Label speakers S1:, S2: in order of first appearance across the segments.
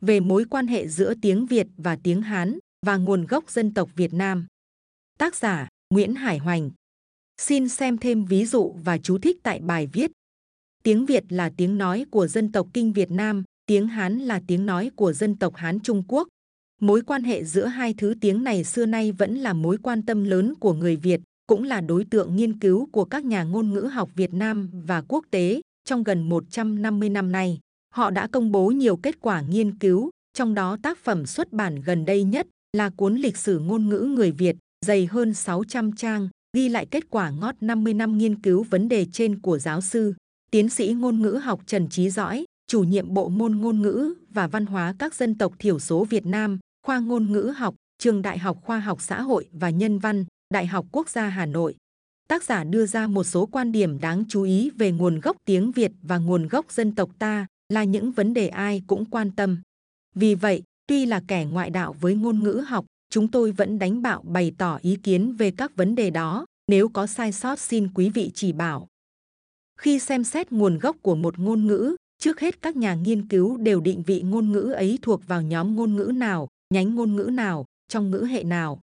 S1: về mối quan hệ giữa tiếng Việt và tiếng Hán và nguồn gốc dân tộc Việt Nam. Tác giả Nguyễn Hải Hoành. Xin xem thêm ví dụ và chú thích tại bài viết. Tiếng Việt là tiếng nói của dân tộc Kinh Việt Nam, tiếng Hán là tiếng nói của dân tộc Hán Trung Quốc. Mối quan hệ giữa hai thứ tiếng này xưa nay vẫn là mối quan tâm lớn của người Việt, cũng là đối tượng nghiên cứu của các nhà ngôn ngữ học Việt Nam và quốc tế trong gần 150 năm nay. Họ đã công bố nhiều kết quả nghiên cứu, trong đó tác phẩm xuất bản gần đây nhất là cuốn lịch sử ngôn ngữ người Việt, dày hơn 600 trang, ghi lại kết quả ngót 50 năm nghiên cứu vấn đề trên của giáo sư, tiến sĩ ngôn ngữ học Trần Trí Dõi, chủ nhiệm bộ môn ngôn ngữ và văn hóa các dân tộc thiểu số Việt Nam, khoa ngôn ngữ học, trường Đại học Khoa học Xã hội và Nhân văn, Đại học Quốc gia Hà Nội. Tác giả đưa ra một số quan điểm đáng chú ý về nguồn gốc tiếng Việt và nguồn gốc dân tộc ta là những vấn đề ai cũng quan tâm. Vì vậy, tuy là kẻ ngoại đạo với ngôn ngữ học, chúng tôi vẫn đánh bạo bày tỏ ý kiến về các vấn đề đó. Nếu có sai sót xin quý vị chỉ bảo. Khi xem xét nguồn gốc của một ngôn ngữ, trước hết các nhà nghiên cứu đều định vị ngôn ngữ ấy thuộc vào nhóm ngôn ngữ nào, nhánh ngôn ngữ nào, trong ngữ hệ nào.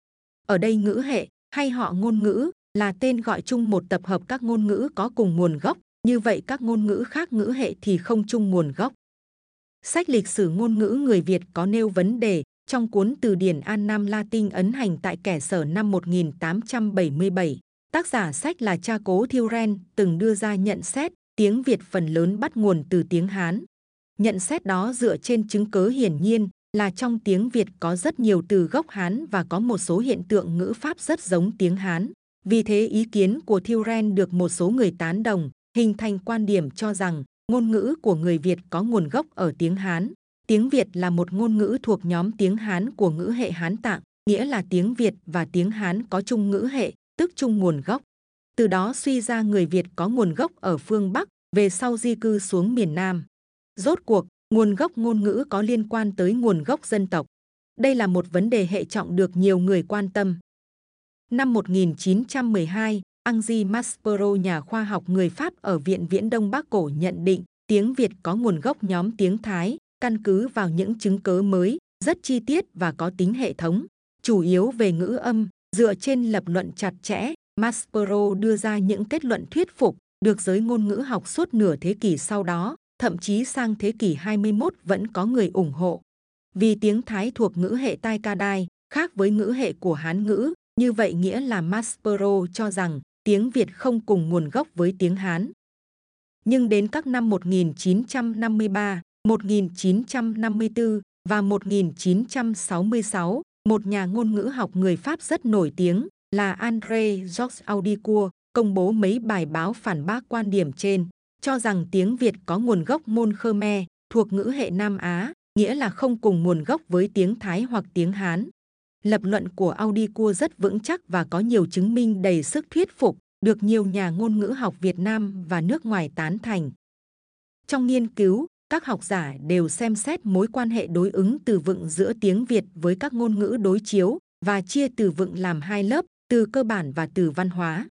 S1: Ở đây ngữ hệ hay họ ngôn ngữ là tên gọi chung một tập hợp các ngôn ngữ có cùng nguồn gốc, như vậy các ngôn ngữ khác ngữ hệ thì không chung nguồn gốc. Sách lịch sử ngôn ngữ người Việt có nêu vấn đề trong cuốn từ điển An Nam Latin ấn hành tại kẻ sở năm 1877. Tác giả sách là cha cố Thiêu Ren từng đưa ra nhận xét tiếng Việt phần lớn bắt nguồn từ tiếng Hán. Nhận xét đó dựa trên chứng cớ hiển nhiên là trong tiếng Việt có rất nhiều từ gốc Hán và có một số hiện tượng ngữ pháp rất giống tiếng Hán. Vì thế ý kiến của Thiêu Ren được một số người tán đồng, hình thành quan điểm cho rằng ngôn ngữ của người Việt có nguồn gốc ở tiếng Hán. Tiếng Việt là một ngôn ngữ thuộc nhóm tiếng Hán của ngữ hệ Hán Tạng, nghĩa là tiếng Việt và tiếng Hán có chung ngữ hệ, tức chung nguồn gốc. Từ đó suy ra người Việt có nguồn gốc ở phương Bắc, về sau di cư xuống miền Nam. Rốt cuộc, nguồn gốc ngôn ngữ có liên quan tới nguồn gốc dân tộc. Đây là một vấn đề hệ trọng được nhiều người quan tâm. Năm 1912, Angzi Maspero, nhà khoa học người Pháp ở Viện Viễn Đông Bắc Cổ nhận định tiếng Việt có nguồn gốc nhóm tiếng Thái, căn cứ vào những chứng cớ mới, rất chi tiết và có tính hệ thống, chủ yếu về ngữ âm, dựa trên lập luận chặt chẽ. Maspero đưa ra những kết luận thuyết phục, được giới ngôn ngữ học suốt nửa thế kỷ sau đó, thậm chí sang thế kỷ 21 vẫn có người ủng hộ. Vì tiếng Thái thuộc ngữ hệ Tai Ca Đai, khác với ngữ hệ của Hán ngữ, như vậy nghĩa là Maspero cho rằng tiếng Việt không cùng nguồn gốc với tiếng Hán. Nhưng đến các năm 1953, 1954 và 1966, một nhà ngôn ngữ học người Pháp rất nổi tiếng là André Georges Audicourt công bố mấy bài báo phản bác quan điểm trên, cho rằng tiếng Việt có nguồn gốc môn Khmer thuộc ngữ hệ Nam Á, nghĩa là không cùng nguồn gốc với tiếng Thái hoặc tiếng Hán. Lập luận của Audicourt rất vững chắc và có nhiều chứng minh đầy sức thuyết phục, được nhiều nhà ngôn ngữ học Việt Nam và nước ngoài tán thành. Trong nghiên cứu, các học giả đều xem xét mối quan hệ đối ứng từ vựng giữa tiếng Việt với các ngôn ngữ đối chiếu và chia từ vựng làm hai lớp, từ cơ bản và từ văn hóa.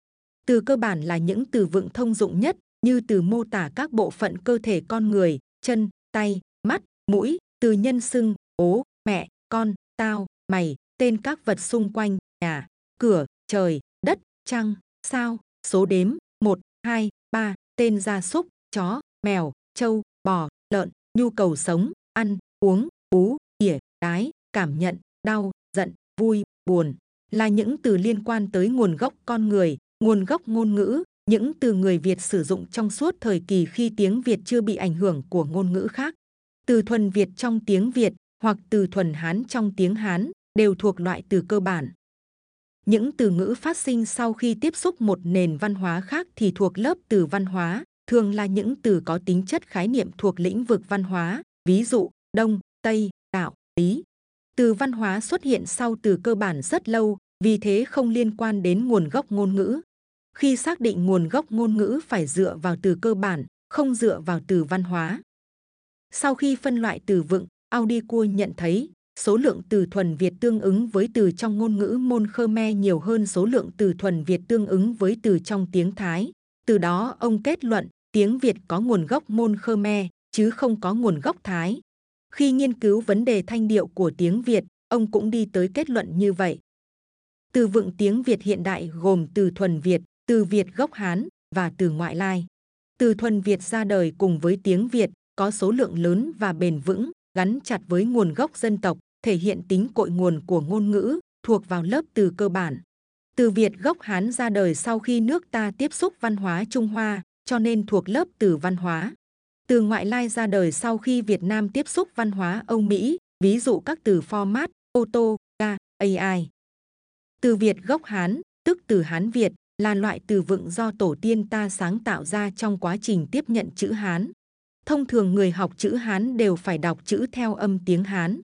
S1: Từ cơ bản là những từ vựng thông dụng nhất như từ mô tả các bộ phận cơ thể con người, chân, tay, mắt, mũi, từ nhân xưng, ố, mẹ, con, tao, mày, tên các vật xung quanh, nhà, cửa, trời, đất, trăng, sao, số đếm, 1, 2, 3, tên gia súc, chó, mèo, trâu, bò, lợn, nhu cầu sống, ăn, uống, bú, ỉa, đái, cảm nhận, đau, giận, vui, buồn, là những từ liên quan tới nguồn gốc con người, nguồn gốc ngôn ngữ, những từ người Việt sử dụng trong suốt thời kỳ khi tiếng Việt chưa bị ảnh hưởng của ngôn ngữ khác. Từ thuần Việt trong tiếng Việt hoặc từ thuần Hán trong tiếng Hán đều thuộc loại từ cơ bản. Những từ ngữ phát sinh sau khi tiếp xúc một nền văn hóa khác thì thuộc lớp từ văn hóa, thường là những từ có tính chất khái niệm thuộc lĩnh vực văn hóa, ví dụ Đông, Tây, Đạo, Lý. Từ văn hóa xuất hiện sau từ cơ bản rất lâu, vì thế không liên quan đến nguồn gốc ngôn ngữ. Khi xác định nguồn gốc ngôn ngữ phải dựa vào từ cơ bản, không dựa vào từ văn hóa. Sau khi phân loại từ vựng, Audico nhận thấy số lượng từ thuần Việt tương ứng với từ trong ngôn ngữ môn Khmer nhiều hơn số lượng từ thuần Việt tương ứng với từ trong tiếng Thái. Từ đó ông kết luận tiếng Việt có nguồn gốc môn Khmer chứ không có nguồn gốc Thái. Khi nghiên cứu vấn đề thanh điệu của tiếng Việt, ông cũng đi tới kết luận như vậy. Từ vựng tiếng Việt hiện đại gồm từ thuần Việt, từ Việt gốc Hán và từ ngoại lai. Từ thuần Việt ra đời cùng với tiếng Việt có số lượng lớn và bền vững, gắn chặt với nguồn gốc dân tộc, thể hiện tính cội nguồn của ngôn ngữ, thuộc vào lớp từ cơ bản. Từ Việt gốc Hán ra đời sau khi nước ta tiếp xúc văn hóa Trung Hoa, cho nên thuộc lớp từ văn hóa. Từ ngoại lai ra đời sau khi Việt Nam tiếp xúc văn hóa Âu Mỹ, ví dụ các từ format, ô tô, ga, AI. Từ Việt gốc Hán, tức từ Hán Việt, là loại từ vựng do tổ tiên ta sáng tạo ra trong quá trình tiếp nhận chữ Hán. Thông thường người học chữ Hán đều phải đọc chữ theo âm tiếng Hán.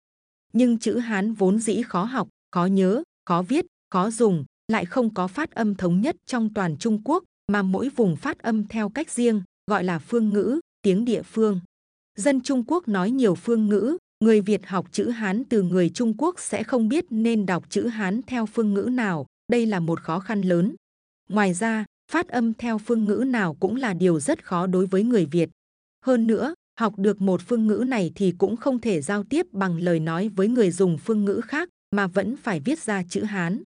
S1: Nhưng chữ Hán vốn dĩ khó học, khó nhớ, khó viết, khó dùng, lại không có phát âm thống nhất trong toàn Trung Quốc, mà mỗi vùng phát âm theo cách riêng, gọi là phương ngữ, tiếng địa phương. Dân Trung Quốc nói nhiều phương ngữ, người Việt học chữ Hán từ người Trung Quốc sẽ không biết nên đọc chữ Hán theo phương ngữ nào, đây là một khó khăn lớn. Ngoài ra, phát âm theo phương ngữ nào cũng là điều rất khó đối với người Việt. Hơn nữa, học được một phương ngữ này thì cũng không thể giao tiếp bằng lời nói với người dùng phương ngữ khác mà vẫn phải viết ra chữ Hán.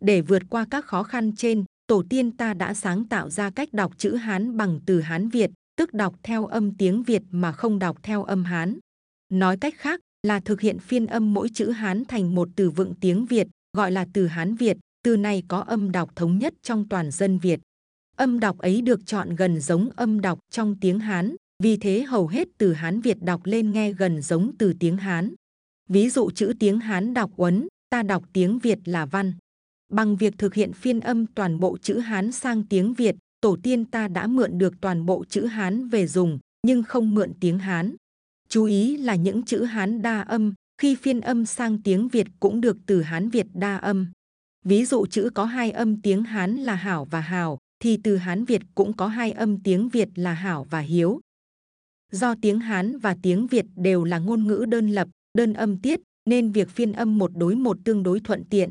S1: Để vượt qua các khó khăn trên, tổ tiên ta đã sáng tạo ra cách đọc chữ Hán bằng từ Hán Việt, tức đọc theo âm tiếng Việt mà không đọc theo âm Hán. Nói cách khác là thực hiện phiên âm mỗi chữ Hán thành một từ vựng tiếng Việt, gọi là từ Hán Việt. Từ này có âm đọc thống nhất trong toàn dân Việt. Âm đọc ấy được chọn gần giống âm đọc trong tiếng Hán, vì thế hầu hết từ Hán Việt đọc lên nghe gần giống từ tiếng Hán. Ví dụ chữ tiếng Hán đọc uấn, ta đọc tiếng Việt là văn. Bằng việc thực hiện phiên âm toàn bộ chữ Hán sang tiếng Việt, tổ tiên ta đã mượn được toàn bộ chữ Hán về dùng, nhưng không mượn tiếng Hán. Chú ý là những chữ Hán đa âm, khi phiên âm sang tiếng Việt cũng được từ Hán Việt đa âm. Ví dụ chữ có hai âm tiếng Hán là hảo và hào, thì từ Hán Việt cũng có hai âm tiếng Việt là hảo và hiếu. Do tiếng Hán và tiếng Việt đều là ngôn ngữ đơn lập, đơn âm tiết, nên việc phiên âm một đối một tương đối thuận tiện.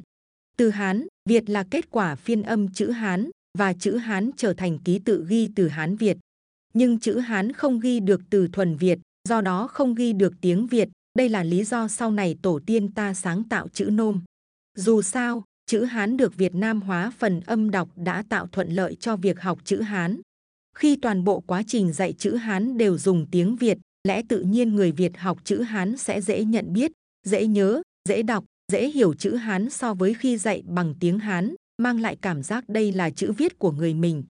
S1: Từ Hán, Việt là kết quả phiên âm chữ Hán và chữ Hán trở thành ký tự ghi từ Hán Việt. Nhưng chữ Hán không ghi được từ thuần Việt, do đó không ghi được tiếng Việt. Đây là lý do sau này tổ tiên ta sáng tạo chữ nôm. Dù sao, chữ Hán được Việt Nam hóa phần âm đọc đã tạo thuận lợi cho việc học chữ Hán. Khi toàn bộ quá trình dạy chữ Hán đều dùng tiếng Việt, lẽ tự nhiên người Việt học chữ Hán sẽ dễ nhận biết, dễ nhớ, dễ đọc, dễ hiểu chữ Hán so với khi dạy bằng tiếng Hán, mang lại cảm giác đây là chữ viết của người mình.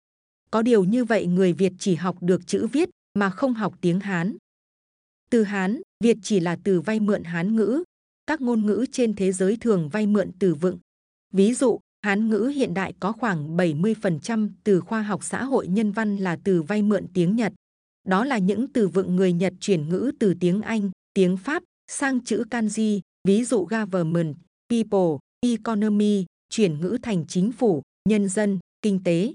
S1: Có điều như vậy người Việt chỉ học được chữ viết mà không học tiếng Hán. Từ Hán, Việt chỉ là từ vay mượn Hán ngữ. Các ngôn ngữ trên thế giới thường vay mượn từ vựng. Ví dụ, Hán ngữ hiện đại có khoảng 70% từ khoa học xã hội nhân văn là từ vay mượn tiếng Nhật. Đó là những từ vựng người Nhật chuyển ngữ từ tiếng Anh, tiếng Pháp sang chữ kanji, ví dụ government, people, economy, chuyển ngữ thành chính phủ, nhân dân, kinh tế.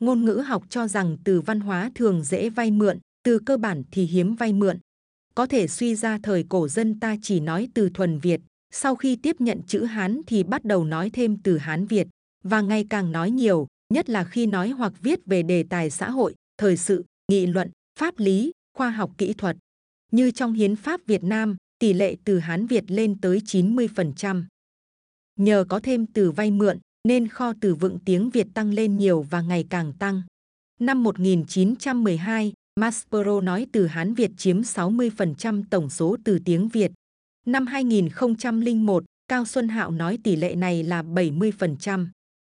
S1: Ngôn ngữ học cho rằng từ văn hóa thường dễ vay mượn, từ cơ bản thì hiếm vay mượn. Có thể suy ra thời cổ dân ta chỉ nói từ thuần Việt, sau khi tiếp nhận chữ Hán thì bắt đầu nói thêm từ Hán Việt và ngày càng nói nhiều, nhất là khi nói hoặc viết về đề tài xã hội, thời sự, nghị luận, pháp lý, khoa học kỹ thuật. Như trong Hiến pháp Việt Nam, tỷ lệ từ Hán Việt lên tới 90%. Nhờ có thêm từ vay mượn, nên kho từ vựng tiếng Việt tăng lên nhiều và ngày càng tăng. Năm 1912, Maspero nói từ Hán Việt chiếm 60% tổng số từ tiếng Việt. Năm 2001, Cao Xuân Hạo nói tỷ lệ này là 70%.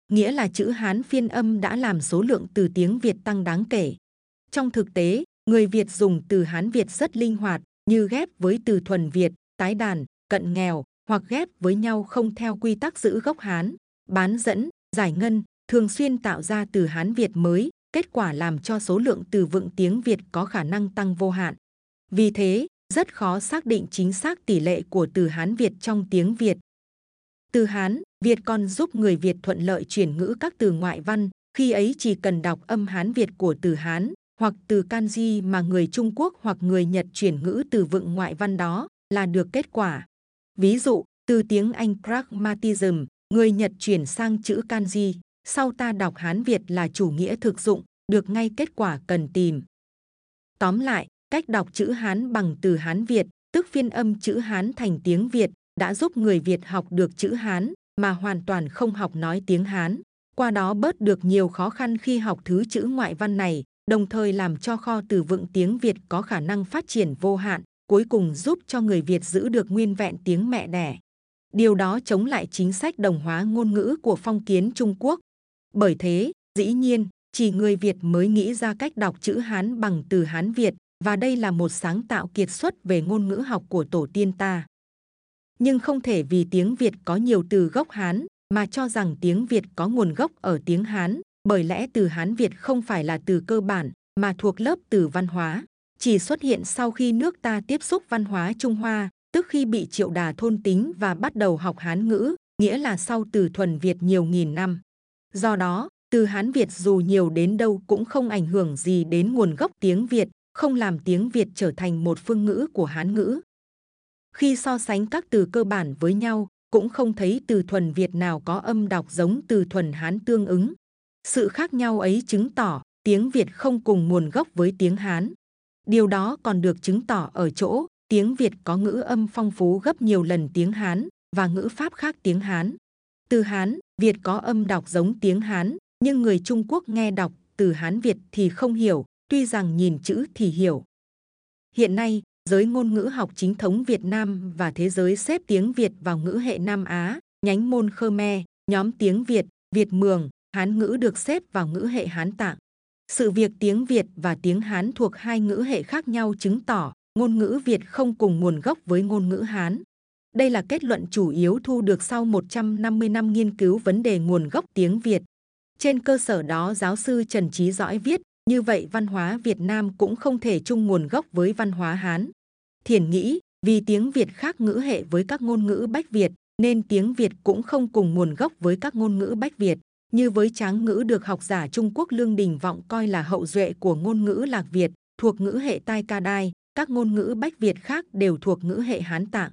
S1: Nghĩa là chữ Hán phiên âm đã làm số lượng từ tiếng Việt tăng đáng kể. Trong thực tế, người Việt dùng từ Hán Việt rất linh hoạt, như ghép với từ thuần Việt, tái đàn, cận nghèo, hoặc ghép với nhau không theo quy tắc giữ gốc Hán, bán dẫn, giải ngân, thường xuyên tạo ra từ Hán Việt mới, kết quả làm cho số lượng từ vựng tiếng Việt có khả năng tăng vô hạn. Vì thế, rất khó xác định chính xác tỷ lệ của từ Hán Việt trong tiếng Việt. Từ Hán, Việt còn giúp người Việt thuận lợi chuyển ngữ các từ ngoại văn, khi ấy chỉ cần đọc âm Hán Việt của từ Hán hoặc từ kanji mà người Trung Quốc hoặc người Nhật chuyển ngữ từ vựng ngoại văn đó là được kết quả. Ví dụ, từ tiếng Anh pragmatism, người Nhật chuyển sang chữ kanji, sau ta đọc Hán Việt là chủ nghĩa thực dụng, được ngay kết quả cần tìm. Tóm lại, cách đọc chữ Hán bằng từ Hán Việt tức phiên âm chữ Hán thành tiếng Việt, đã giúp người Việt học được chữ Hán mà hoàn toàn không học nói tiếng Hán. Qua đó bớt được nhiều khó khăn khi học thứ chữ ngoại văn này, đồng thời làm cho kho từ vựng tiếng Việt có khả năng phát triển vô hạn, cuối cùng giúp cho người Việt giữ được nguyên vẹn tiếng mẹ đẻ. Điều đó chống lại chính sách đồng hóa ngôn ngữ của phong kiến Trung Quốc. Bởi thế, dĩ nhiên, chỉ người Việt mới nghĩ ra cách đọc chữ Hán bằng từ Hán Việt, và đây là một sáng tạo kiệt xuất về ngôn ngữ học của tổ tiên ta. Nhưng không thể vì tiếng Việt có nhiều từ gốc Hán mà cho rằng tiếng Việt có nguồn gốc ở tiếng Hán, bởi lẽ từ Hán Việt không phải là từ cơ bản mà thuộc lớp từ văn hóa, chỉ xuất hiện sau khi nước ta tiếp xúc văn hóa Trung Hoa, tức khi bị triệu đà thôn tính và bắt đầu học Hán ngữ, nghĩa là sau từ thuần Việt nhiều nghìn năm. Do đó, từ Hán Việt dù nhiều đến đâu cũng không ảnh hưởng gì đến nguồn gốc tiếng Việt, không làm tiếng Việt trở thành một phương ngữ của Hán ngữ. Khi so sánh các từ cơ bản với nhau, cũng không thấy từ thuần Việt nào có âm đọc giống từ thuần Hán tương ứng. Sự khác nhau ấy chứng tỏ tiếng Việt không cùng nguồn gốc với tiếng Hán. Điều đó còn được chứng tỏ ở chỗ tiếng Việt có ngữ âm phong phú gấp nhiều lần tiếng Hán và ngữ pháp khác tiếng Hán. Từ Hán, Việt có âm đọc giống tiếng Hán, nhưng người Trung Quốc nghe đọc từ Hán Việt thì không hiểu, tuy rằng nhìn chữ thì hiểu. Hiện nay, giới ngôn ngữ học chính thống Việt Nam và thế giới xếp tiếng Việt vào ngữ hệ Nam Á, nhánh môn Khmer, nhóm tiếng Việt, Việt Mường, Hán ngữ được xếp vào ngữ hệ Hán Tạng. Sự việc tiếng Việt và tiếng Hán thuộc hai ngữ hệ khác nhau chứng tỏ ngôn ngữ Việt không cùng nguồn gốc với ngôn ngữ Hán. Đây là kết luận chủ yếu thu được sau 150 năm nghiên cứu vấn đề nguồn gốc tiếng Việt. Trên cơ sở đó giáo sư Trần Trí Dõi viết, như vậy văn hóa Việt Nam cũng không thể chung nguồn gốc với văn hóa Hán. Thiền nghĩ, vì tiếng Việt khác ngữ hệ với các ngôn ngữ Bách Việt, nên tiếng Việt cũng không cùng nguồn gốc với các ngôn ngữ Bách Việt. Như với tráng ngữ được học giả Trung Quốc Lương Đình Vọng coi là hậu duệ của ngôn ngữ Lạc Việt, thuộc ngữ hệ Tai Ca Đai, các ngôn ngữ Bách Việt khác đều thuộc ngữ hệ Hán Tạng.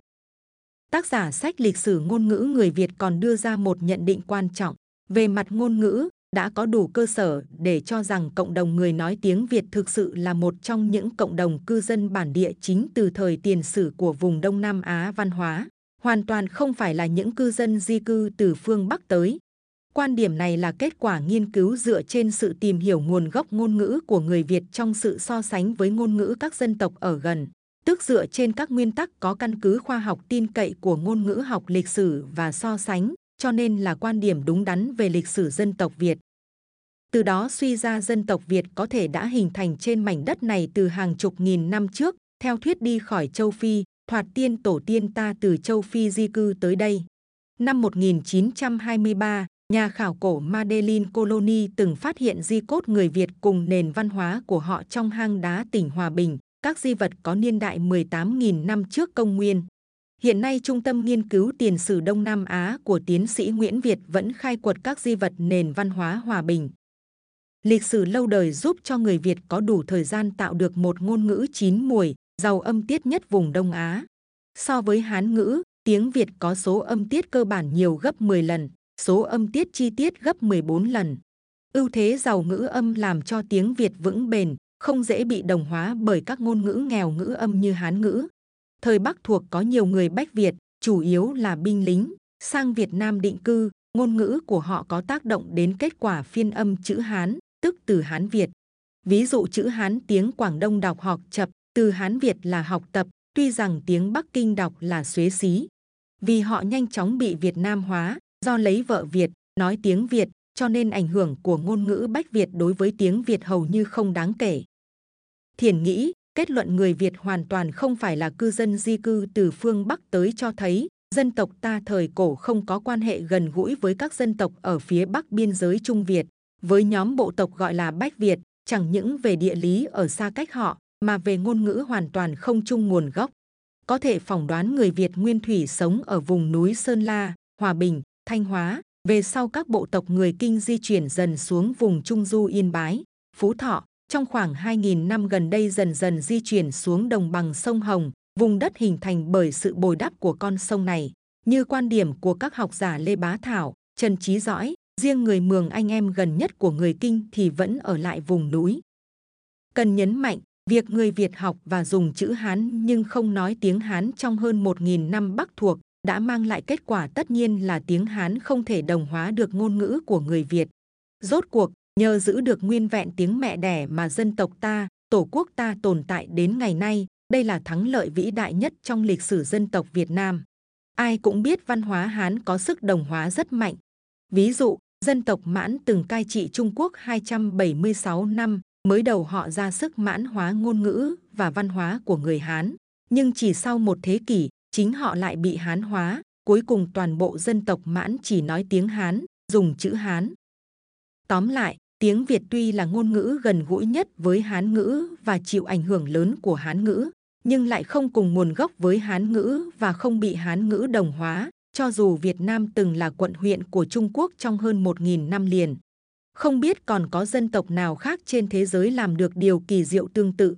S1: Tác giả sách lịch sử ngôn ngữ người Việt còn đưa ra một nhận định quan trọng về mặt ngôn ngữ đã có đủ cơ sở để cho rằng cộng đồng người nói tiếng Việt thực sự là một trong những cộng đồng cư dân bản địa chính từ thời tiền sử của vùng Đông Nam Á văn hóa, hoàn toàn không phải là những cư dân di cư từ phương Bắc tới. Quan điểm này là kết quả nghiên cứu dựa trên sự tìm hiểu nguồn gốc ngôn ngữ của người Việt trong sự so sánh với ngôn ngữ các dân tộc ở gần, tức dựa trên các nguyên tắc có căn cứ khoa học tin cậy của ngôn ngữ học lịch sử và so sánh, cho nên là quan điểm đúng đắn về lịch sử dân tộc Việt. Từ đó suy ra dân tộc Việt có thể đã hình thành trên mảnh đất này từ hàng chục nghìn năm trước, theo thuyết đi khỏi châu Phi, thoạt tiên tổ tiên ta từ châu Phi di cư tới đây. Năm 1923, nhà khảo cổ Madeline Colony từng phát hiện di cốt người Việt cùng nền văn hóa của họ trong hang đá tỉnh Hòa Bình, các di vật có niên đại 18.000 năm trước công nguyên. Hiện nay, Trung tâm Nghiên cứu Tiền sử Đông Nam Á của tiến sĩ Nguyễn Việt vẫn khai quật các di vật nền văn hóa Hòa Bình. Lịch sử lâu đời giúp cho người Việt có đủ thời gian tạo được một ngôn ngữ chín mùi, giàu âm tiết nhất vùng Đông Á. So với Hán ngữ, tiếng Việt có số âm tiết cơ bản nhiều gấp 10 lần, số âm tiết chi tiết gấp 14 lần. Ưu thế giàu ngữ âm làm cho tiếng Việt vững bền, không dễ bị đồng hóa bởi các ngôn ngữ nghèo ngữ âm như Hán ngữ. Thời Bắc thuộc có nhiều người Bách Việt, chủ yếu là binh lính, sang Việt Nam định cư, ngôn ngữ của họ có tác động đến kết quả phiên âm chữ Hán, tức từ Hán Việt. Ví dụ chữ Hán tiếng Quảng Đông đọc học chập, từ Hán Việt là học tập, tuy rằng tiếng Bắc Kinh đọc là xuế xí. Vì họ nhanh chóng bị Việt Nam hóa, do lấy vợ Việt, nói tiếng Việt, cho nên ảnh hưởng của ngôn ngữ Bách Việt đối với tiếng Việt hầu như không đáng kể. Thiền nghĩ, kết luận người Việt hoàn toàn không phải là cư dân di cư từ phương Bắc tới cho thấy dân tộc ta thời cổ không có quan hệ gần gũi với các dân tộc ở phía Bắc biên giới Trung Việt với nhóm bộ tộc gọi là Bách Việt, chẳng những về địa lý ở xa cách họ, mà về ngôn ngữ hoàn toàn không chung nguồn gốc. Có thể phỏng đoán người Việt nguyên thủy sống ở vùng núi Sơn La, Hòa Bình, Thanh Hóa, về sau các bộ tộc người Kinh di chuyển dần xuống vùng Trung Du Yên Bái, Phú Thọ, trong khoảng 2.000 năm gần đây dần dần di chuyển xuống đồng bằng sông Hồng, vùng đất hình thành bởi sự bồi đắp của con sông này. Như quan điểm của các học giả Lê Bá Thảo, Trần Trí Dõi, riêng người Mường anh em gần nhất của người Kinh thì vẫn ở lại vùng núi. Cần nhấn mạnh, Việc người Việt học và dùng chữ Hán nhưng không nói tiếng Hán trong hơn 1.000 năm Bắc thuộc đã mang lại kết quả tất nhiên là tiếng Hán không thể đồng hóa được ngôn ngữ của người Việt. Rốt cuộc, nhờ giữ được nguyên vẹn tiếng mẹ đẻ mà dân tộc ta, tổ quốc ta tồn tại đến ngày nay, đây là thắng lợi vĩ đại nhất trong lịch sử dân tộc Việt Nam. Ai cũng biết văn hóa Hán có sức đồng hóa rất mạnh. Ví dụ, dân tộc Mãn từng cai trị Trung Quốc 276 năm, mới đầu họ ra sức mãn hóa ngôn ngữ và văn hóa của người Hán. Nhưng chỉ sau một thế kỷ, chính họ lại bị Hán hóa, cuối cùng toàn bộ dân tộc Mãn chỉ nói tiếng Hán, dùng chữ Hán. Tóm lại, tiếng Việt tuy là ngôn ngữ gần gũi nhất với Hán ngữ và chịu ảnh hưởng lớn của Hán ngữ, nhưng lại không cùng nguồn gốc với Hán ngữ và không bị Hán ngữ đồng hóa, cho dù Việt Nam từng là quận huyện của Trung Quốc trong hơn 1.000 năm liền. Không biết còn có dân tộc nào khác trên thế giới làm được điều kỳ diệu tương tự.